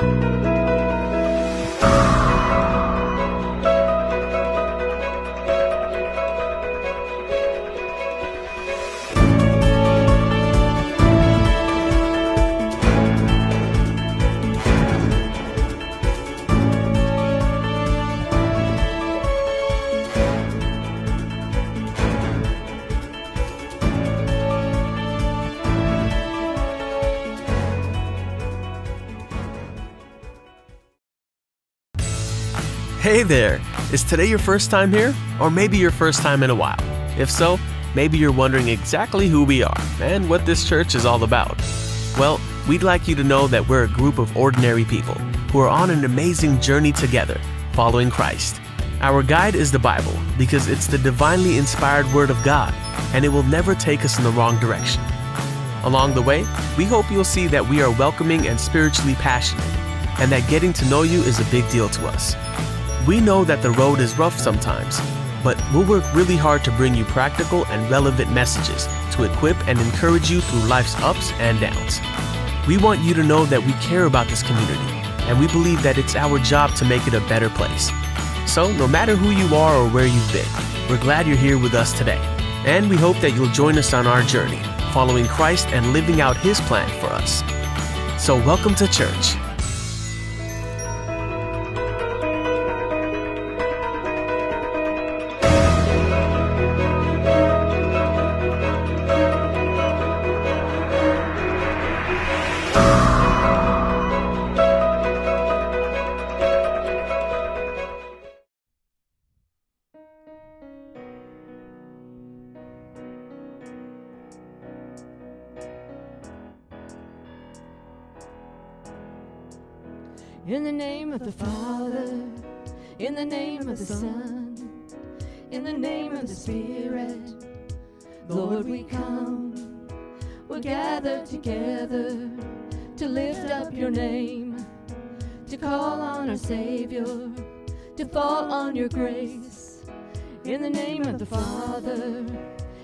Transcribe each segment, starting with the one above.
Música there! Is today your first time here? Or maybe your first time in a while? If so, maybe you're wondering exactly who we are and what this church is all about. Well, we'd like you to know that we're a group of ordinary people who are on an amazing journey together, following Christ. Our guide is the Bible because it's the divinely inspired Word of God and it will never take us in the wrong direction. Along the way, we hope you'll see that we are welcoming and spiritually passionate, and that getting to know you is a big deal to us. We know that the road is rough sometimes, but we'll work really hard to bring you practical and relevant messages to equip and encourage you through life's ups and downs. We want you to know that we care about this community, and we believe that it's our job to make it a better place. So, no matter who you are or where you've been, we're glad you're here with us today, and we hope that you'll join us on our journey, following Christ and living out His plan for us. So, welcome to church. In the name of the Father, in the name of the Son, in the name of the Spirit, Lord, we come. We're gathered together to lift up your name, to call on our Savior, to fall on your grace. In the name of the Father,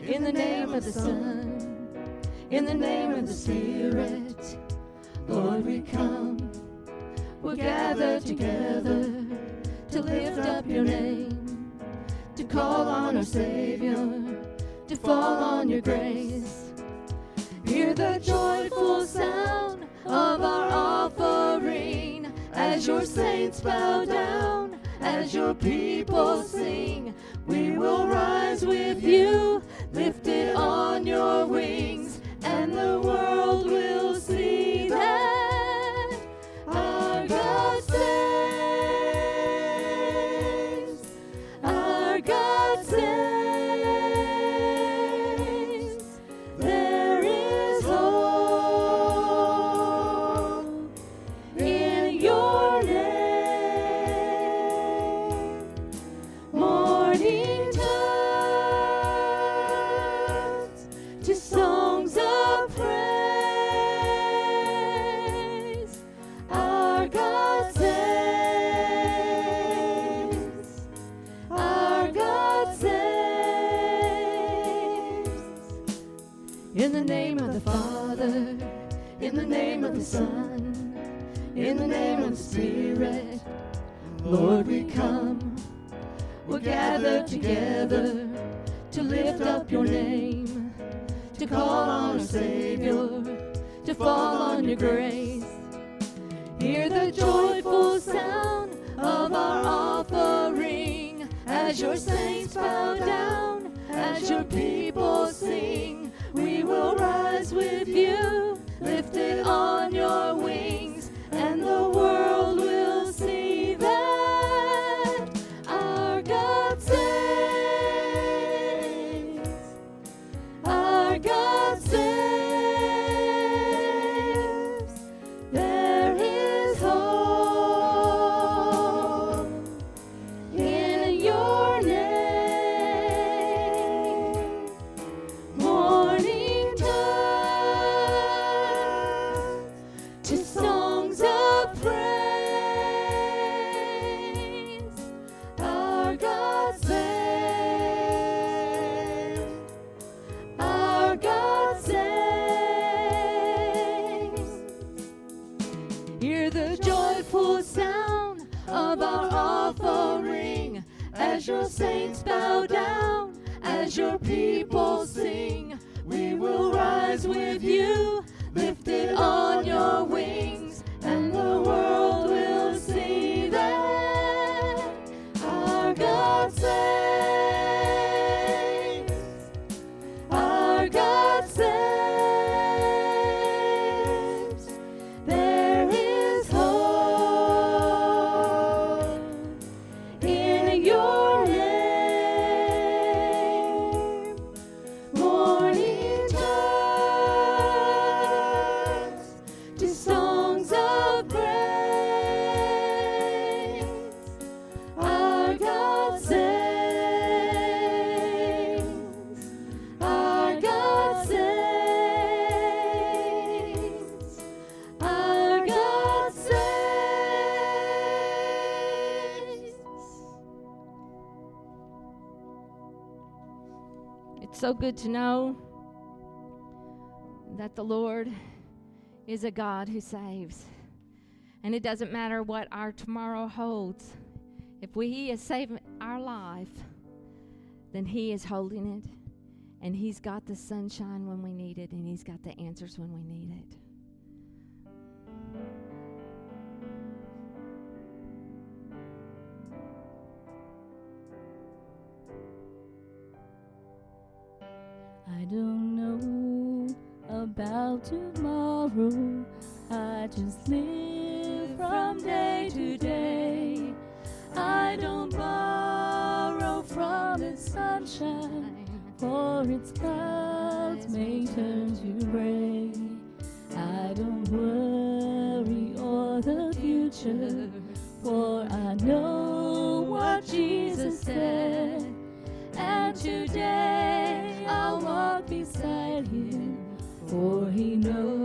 in the name of the Son, in the name of the Spirit, Lord, we come. We're gathered together to lift up your name, to call on our Savior, to fall on your grace. Hear the joyful sound of our offering as your saints bow down, as your people sing. We will rise with you, lifted on your wings, and the world in the name of the Son, in the name of the Spirit, Lord, we come. We're gathered together to lift up your name, to call on our Savior, to fall on your grace. Hear the joyful sound of our offering as your saints bow down, as your people sing. We will rise with you, on your wings, good to know that the Lord is a God who saves. And it doesn't matter what our tomorrow holds. If we, He is saving our life, then He is holding it. And He's got the sunshine when we need it, and He's got the answers when we need it. don't know about tomorrow. I just live from day to day. I don't borrow from the sunshine, for its clouds may turn to rain. I don't worry o'er the future, for I know. he knows.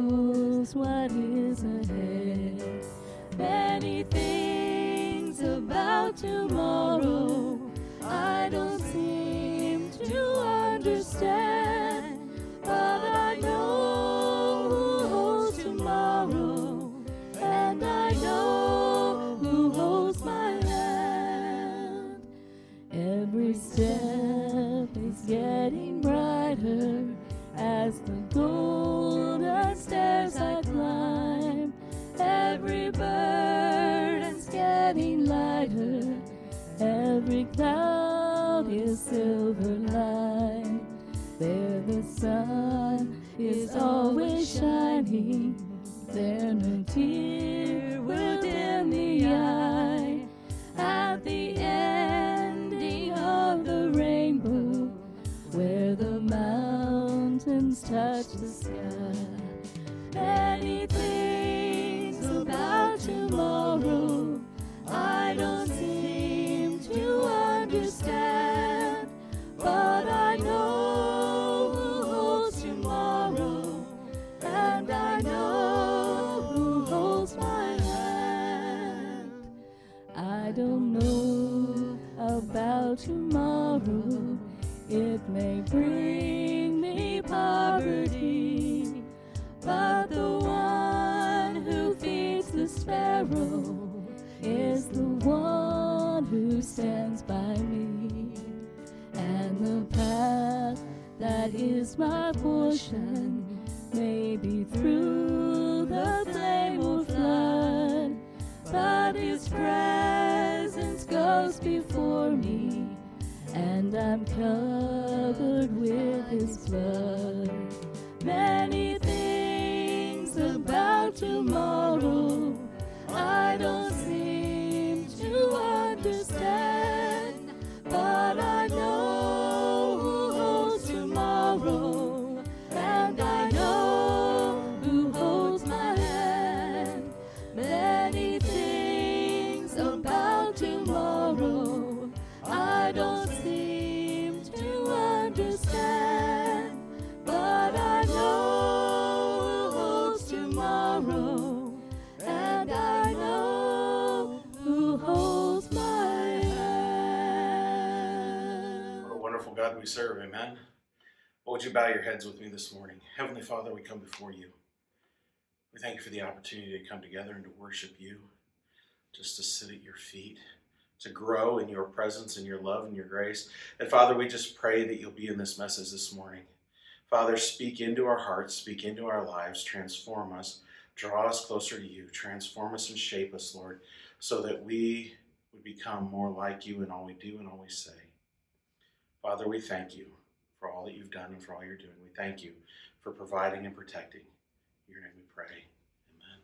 we serve. Amen. Well, would you bow your heads with me this morning? Heavenly Father, we come before you. We thank you for the opportunity to come together and to worship you, just to sit at your feet, to grow in your presence and your love and your grace. And Father, we just pray that you'll be in this message this morning. Father, speak into our hearts, speak into our lives, transform us, draw us closer to you, transform us and shape us, Lord, so that we would become more like you in all we do and all we say. Father, we thank you for all that you've done and for all you're doing. We thank you for providing and protecting. In your name we pray. Amen.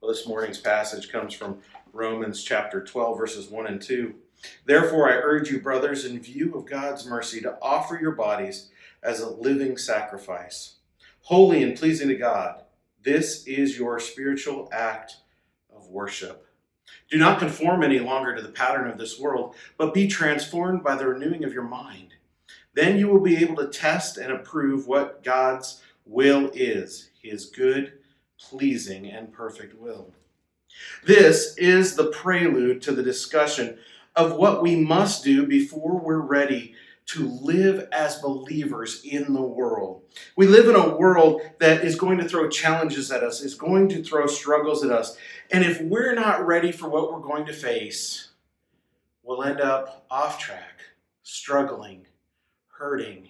Well, this morning's passage comes from Romans chapter 12, verses 1 and 2. Therefore, I urge you, brothers, in view of God's mercy, to offer your bodies as a living sacrifice, holy and pleasing to God. This is your spiritual act of worship. Do not conform any longer to the pattern of this world, but be transformed by the renewing of your mind. Then you will be able to test and approve what God's will is, his good, pleasing, and perfect will. This is the prelude to the discussion of what we must do before we're ready to live as believers in the world. We live in a world that is going to throw challenges at us, is going to throw struggles at us. And if we're not ready for what we're going to face, we'll end up off track, struggling, hurting,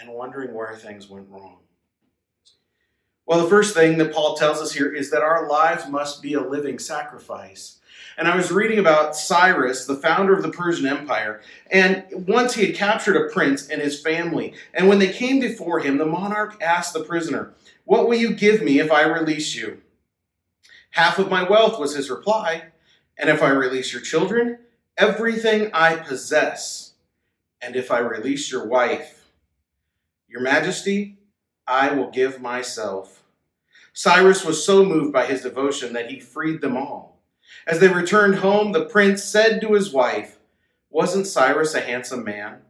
and wondering where things went wrong. Well, the first thing that Paul tells us here is that our lives must be a living sacrifice. And I was reading about Cyrus, the founder of the Persian Empire, and once he had captured a prince and his family. And when they came before him, the monarch asked the prisoner, What will you give me if I release you? Half of my wealth was his reply. And if I release your children, everything I possess. And if I release your wife, your majesty, I will give myself. Cyrus was so moved by his devotion that he freed them all. As they returned home, the prince said to his wife, Wasn't Cyrus a handsome man?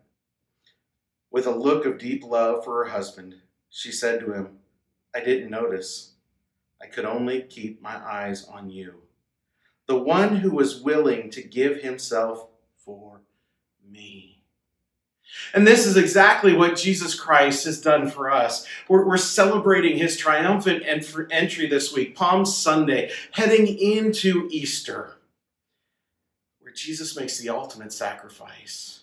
With a look of deep love for her husband, she said to him, I didn't notice. I could only keep my eyes on you, the one who was willing to give himself for me. And this is exactly what Jesus Christ has done for us. We're, we're celebrating his triumphant entry this week, Palm Sunday, heading into Easter, where Jesus makes the ultimate sacrifice.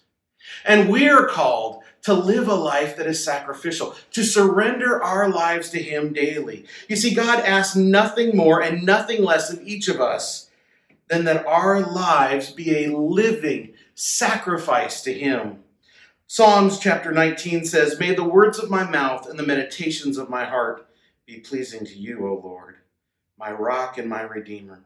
And we are called to live a life that is sacrificial, to surrender our lives to Him daily. You see, God asks nothing more and nothing less of each of us than that our lives be a living sacrifice to Him. Psalms chapter 19 says, May the words of my mouth and the meditations of my heart be pleasing to you, O Lord, my rock and my redeemer.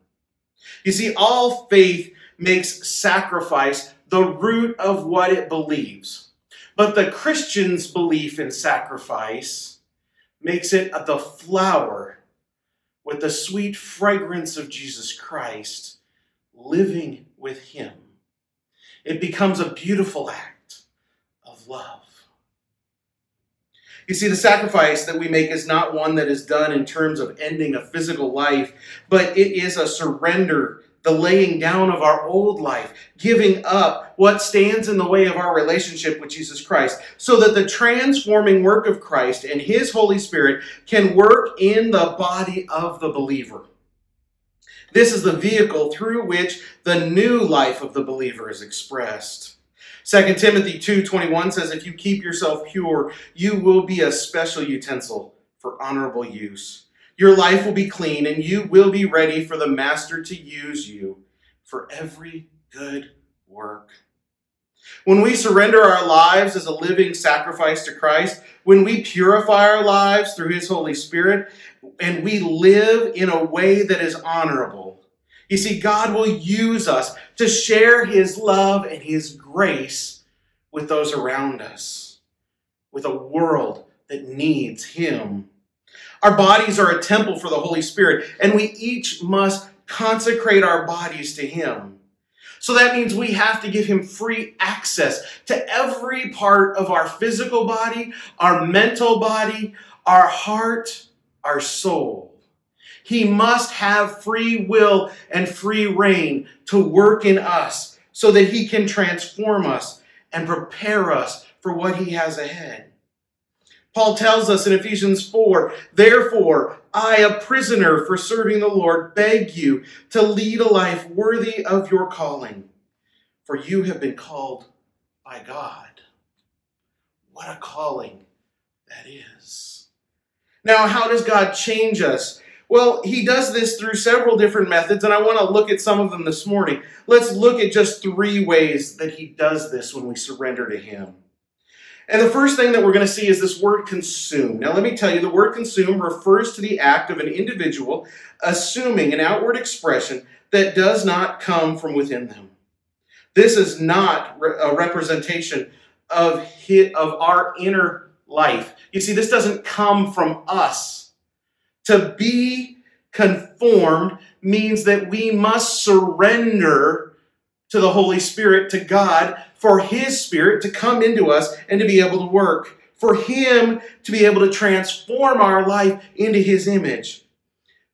You see, all faith makes sacrifice the root of what it believes. But the Christian's belief in sacrifice makes it the flower with the sweet fragrance of Jesus Christ living with Him. It becomes a beautiful act love. You see, the sacrifice that we make is not one that is done in terms of ending a physical life, but it is a surrender, the laying down of our old life, giving up what stands in the way of our relationship with Jesus Christ, so that the transforming work of Christ and His Holy Spirit can work in the body of the believer. This is the vehicle through which the new life of the believer is expressed. 2 Timothy 2:21 says if you keep yourself pure, you will be a special utensil for honorable use. Your life will be clean and you will be ready for the master to use you for every good work. When we surrender our lives as a living sacrifice to Christ, when we purify our lives through his Holy Spirit, and we live in a way that is honorable, you see, God will use us to share His love and His grace with those around us, with a world that needs Him. Our bodies are a temple for the Holy Spirit, and we each must consecrate our bodies to Him. So that means we have to give Him free access to every part of our physical body, our mental body, our heart, our soul. He must have free will and free reign to work in us so that He can transform us and prepare us for what He has ahead. Paul tells us in Ephesians 4 Therefore, I, a prisoner for serving the Lord, beg you to lead a life worthy of your calling, for you have been called by God. What a calling that is. Now, how does God change us? Well, he does this through several different methods, and I want to look at some of them this morning. Let's look at just three ways that he does this when we surrender to him. And the first thing that we're going to see is this word consume. Now, let me tell you, the word consume refers to the act of an individual assuming an outward expression that does not come from within them. This is not a representation of, of our inner life. You see, this doesn't come from us. To be conformed means that we must surrender to the Holy Spirit, to God, for His Spirit to come into us and to be able to work, for Him to be able to transform our life into His image.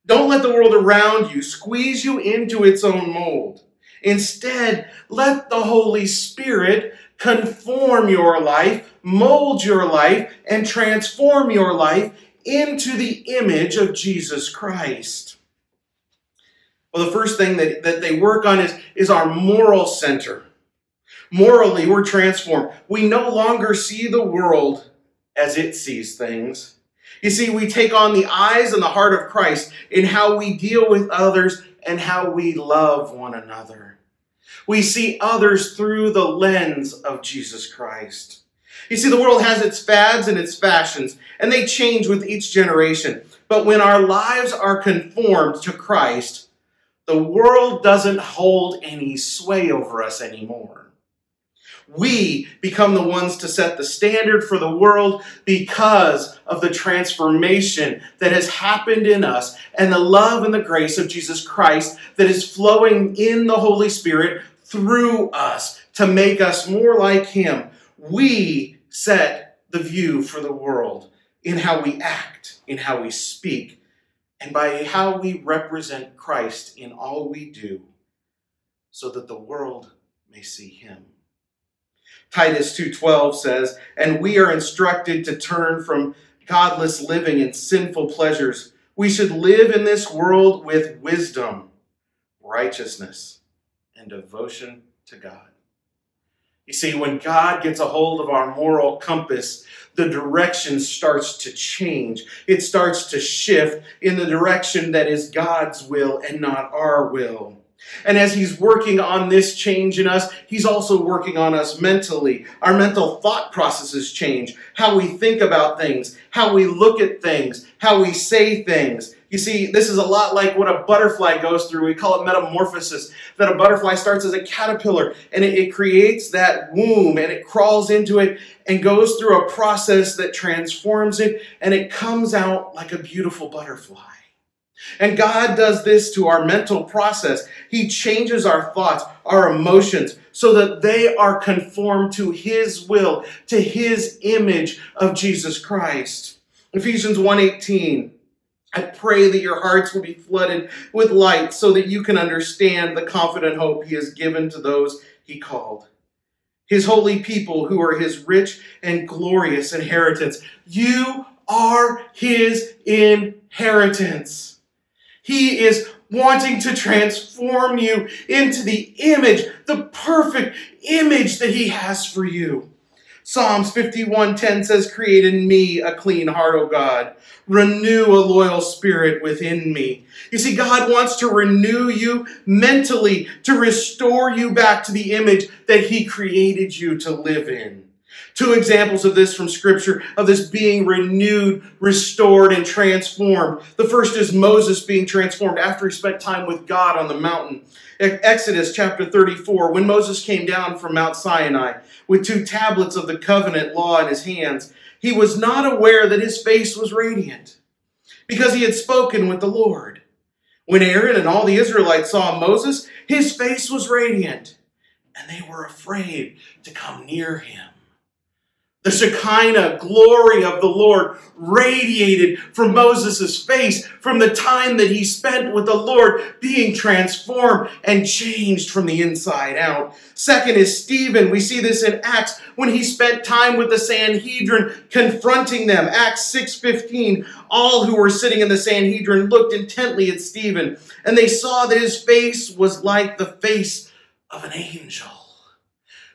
Don't let the world around you squeeze you into its own mold. Instead, let the Holy Spirit conform your life, mold your life, and transform your life into the image of Jesus Christ. Well, the first thing that, that they work on is, is our moral center. Morally, we're transformed. We no longer see the world as it sees things. You see, we take on the eyes and the heart of Christ in how we deal with others and how we love one another. We see others through the lens of Jesus Christ. You see, the world has its fads and its fashions, and they change with each generation. But when our lives are conformed to Christ, the world doesn't hold any sway over us anymore. We become the ones to set the standard for the world because of the transformation that has happened in us and the love and the grace of Jesus Christ that is flowing in the Holy Spirit through us to make us more like Him. We set the view for the world in how we act, in how we speak, and by how we represent Christ in all we do, so that the world may see him. Titus 2:12 says, "And we are instructed to turn from godless living and sinful pleasures. We should live in this world with wisdom, righteousness, and devotion to God." You see, when God gets a hold of our moral compass, the direction starts to change. It starts to shift in the direction that is God's will and not our will. And as he's working on this change in us, he's also working on us mentally. Our mental thought processes change. How we think about things, how we look at things, how we say things. You see, this is a lot like what a butterfly goes through. We call it metamorphosis. That a butterfly starts as a caterpillar and it, it, creates that womb and it crawls into it and goes through a process that transforms it and it comes out like a beautiful butterfly. And God does this to our mental process. He changes our thoughts, our emotions, so that they are conformed to His will, to His image of Jesus Christ. Ephesians 1:18 I pray that your hearts will be flooded with light so that you can understand the confident hope he has given to those he called. His holy people who are his rich and glorious inheritance. You are his inheritance. He is wanting to transform you into the image, the perfect image that he has for you. Psalms 51:10 says, "Create in me a clean heart, O God. Renew a loyal spirit within me." You see, God wants to renew you mentally, to restore you back to the image that He created you to live in. Two examples of this from Scripture, of this being renewed, restored, and transformed. The first is Moses being transformed after he spent time with God on the mountain. Exodus chapter 34, when Moses came down from Mount Sinai with two tablets of the covenant law in his hands, he was not aware that his face was radiant because he had spoken with the Lord. When Aaron and all the Israelites saw Moses, his face was radiant, and they were afraid to come near him. The Shekinah glory of the Lord radiated from Moses' face from the time that he spent with the Lord being transformed and changed from the inside out. Second is Stephen. We see this in Acts when he spent time with the Sanhedrin confronting them. Acts 6:15. All who were sitting in the Sanhedrin looked intently at Stephen, and they saw that his face was like the face of an angel.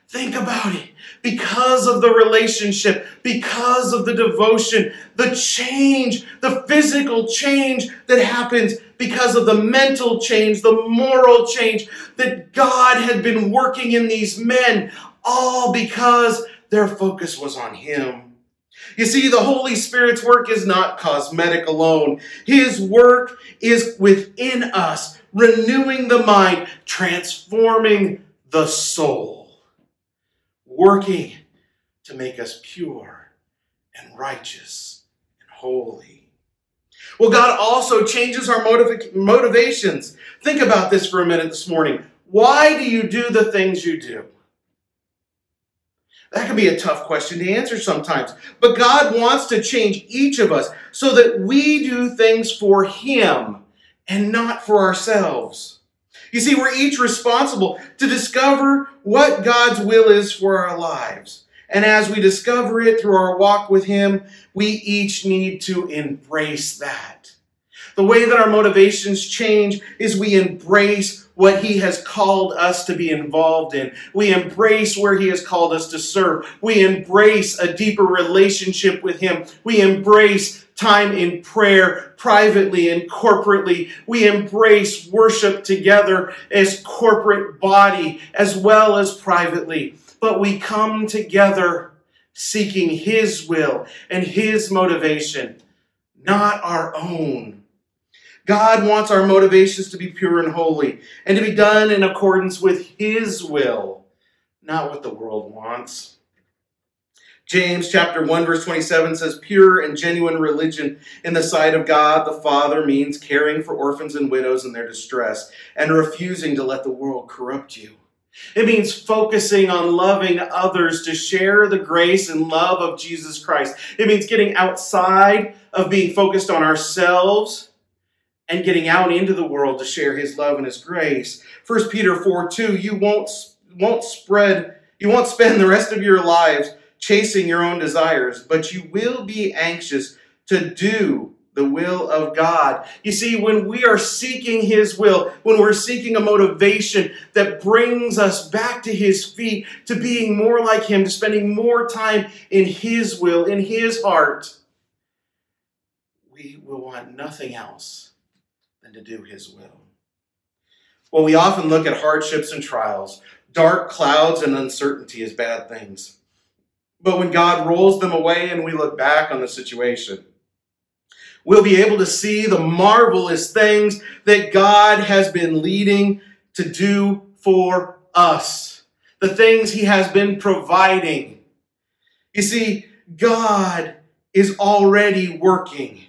Think about it. Because of the relationship, because of the devotion, the change, the physical change that happens because of the mental change, the moral change that God had been working in these men, all because their focus was on Him. You see, the Holy Spirit's work is not cosmetic alone. His work is within us, renewing the mind, transforming the soul, working to make us pure and righteous and holy. Well, God also changes our motiv- motivations. Think about this for a minute this morning. Why do you do the things you do? That can be a tough question to answer sometimes. But God wants to change each of us so that we do things for Him and not for ourselves. You see, we're each responsible to discover what God's will is for our lives. And as we discover it through our walk with Him, we each need to embrace that. The way that our motivations change is we embrace what He has called us to be involved in. We embrace where He has called us to serve. We embrace a deeper relationship with Him. We embrace time in prayer, privately and corporately. We embrace worship together as corporate body as well as privately. But we come together seeking His will and His motivation, not our own. God wants our motivations to be pure and holy and to be done in accordance with His will, not what the world wants. James chapter 1 verse 27 says pure and genuine religion in the sight of God the Father means caring for orphans and widows in their distress and refusing to let the world corrupt you. It means focusing on loving others to share the grace and love of Jesus Christ. It means getting outside of being focused on ourselves and getting out into the world to share his love and his grace. 1 Peter 4 2, you won't, won't spread, you won't spend the rest of your lives chasing your own desires, but you will be anxious to do the will of God. You see, when we are seeking His will, when we're seeking a motivation that brings us back to His feet, to being more like Him, to spending more time in His will, in His heart, we will want nothing else than to do His will. Well, we often look at hardships and trials, dark clouds and uncertainty as bad things. But when God rolls them away and we look back on the situation, we'll be able to see the marvelous things that God has been leading to do for us, the things He has been providing. You see, God is already working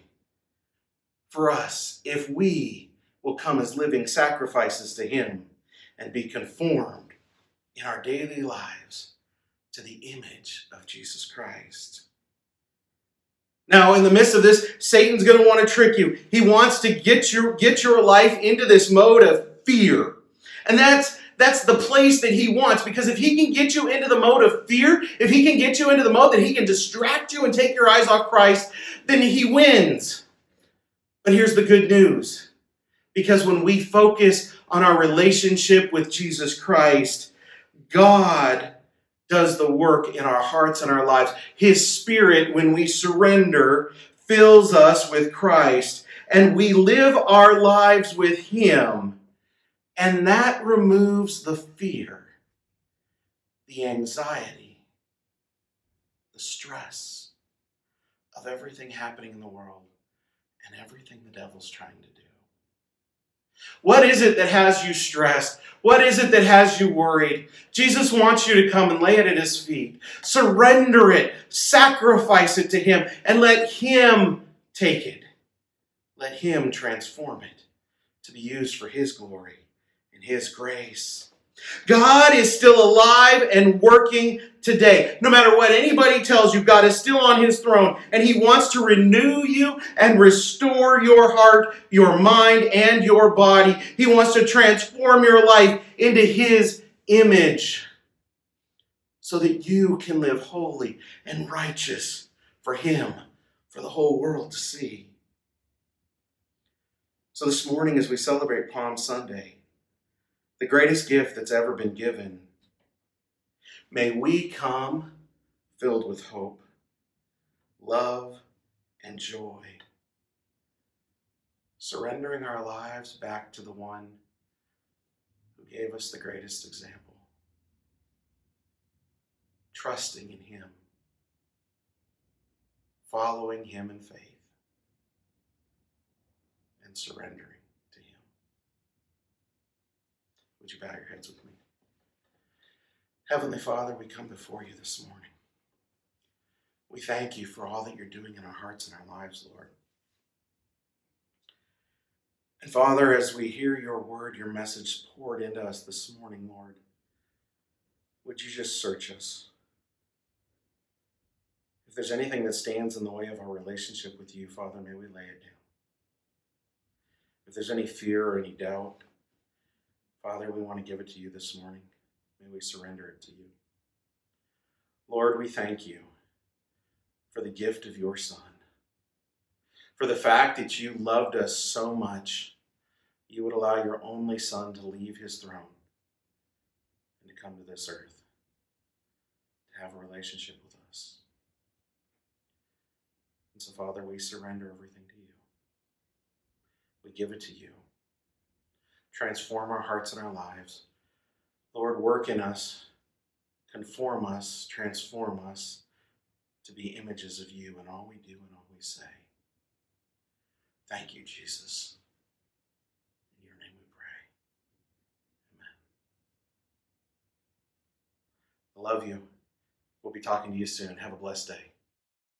for us if we will come as living sacrifices to Him and be conformed in our daily lives to the image of Jesus Christ. Now, in the midst of this, Satan's going to want to trick you. He wants to get your get your life into this mode of fear. And that's that's the place that he wants because if he can get you into the mode of fear, if he can get you into the mode that he can distract you and take your eyes off Christ, then he wins. But here's the good news. Because when we focus on our relationship with Jesus Christ, God does the work in our hearts and our lives. His Spirit, when we surrender, fills us with Christ, and we live our lives with Him. And that removes the fear, the anxiety, the stress of everything happening in the world and everything the devil's trying to do. What is it that has you stressed? What is it that has you worried? Jesus wants you to come and lay it at his feet. Surrender it, sacrifice it to him, and let him take it. Let him transform it to be used for his glory and his grace. God is still alive and working today. No matter what anybody tells you, God is still on his throne and he wants to renew you and restore your heart, your mind, and your body. He wants to transform your life into his image so that you can live holy and righteous for him, for the whole world to see. So this morning, as we celebrate Palm Sunday, the greatest gift that's ever been given. May we come filled with hope, love, and joy, surrendering our lives back to the one who gave us the greatest example, trusting in Him, following Him in faith, and surrendering. Would you bow your heads with me? Heavenly Father, we come before you this morning. We thank you for all that you're doing in our hearts and our lives, Lord. And Father, as we hear your word, your message poured into us this morning, Lord, would you just search us? If there's anything that stands in the way of our relationship with you, Father, may we lay it down. If there's any fear or any doubt, Father, we want to give it to you this morning. May we surrender it to you. Lord, we thank you for the gift of your Son, for the fact that you loved us so much, you would allow your only Son to leave his throne and to come to this earth to have a relationship with us. And so, Father, we surrender everything to you. We give it to you transform our hearts and our lives. Lord, work in us, conform us, transform us to be images of you in all we do and all we say. Thank you, Jesus. In your name we pray. Amen. I love you. We'll be talking to you soon. Have a blessed day.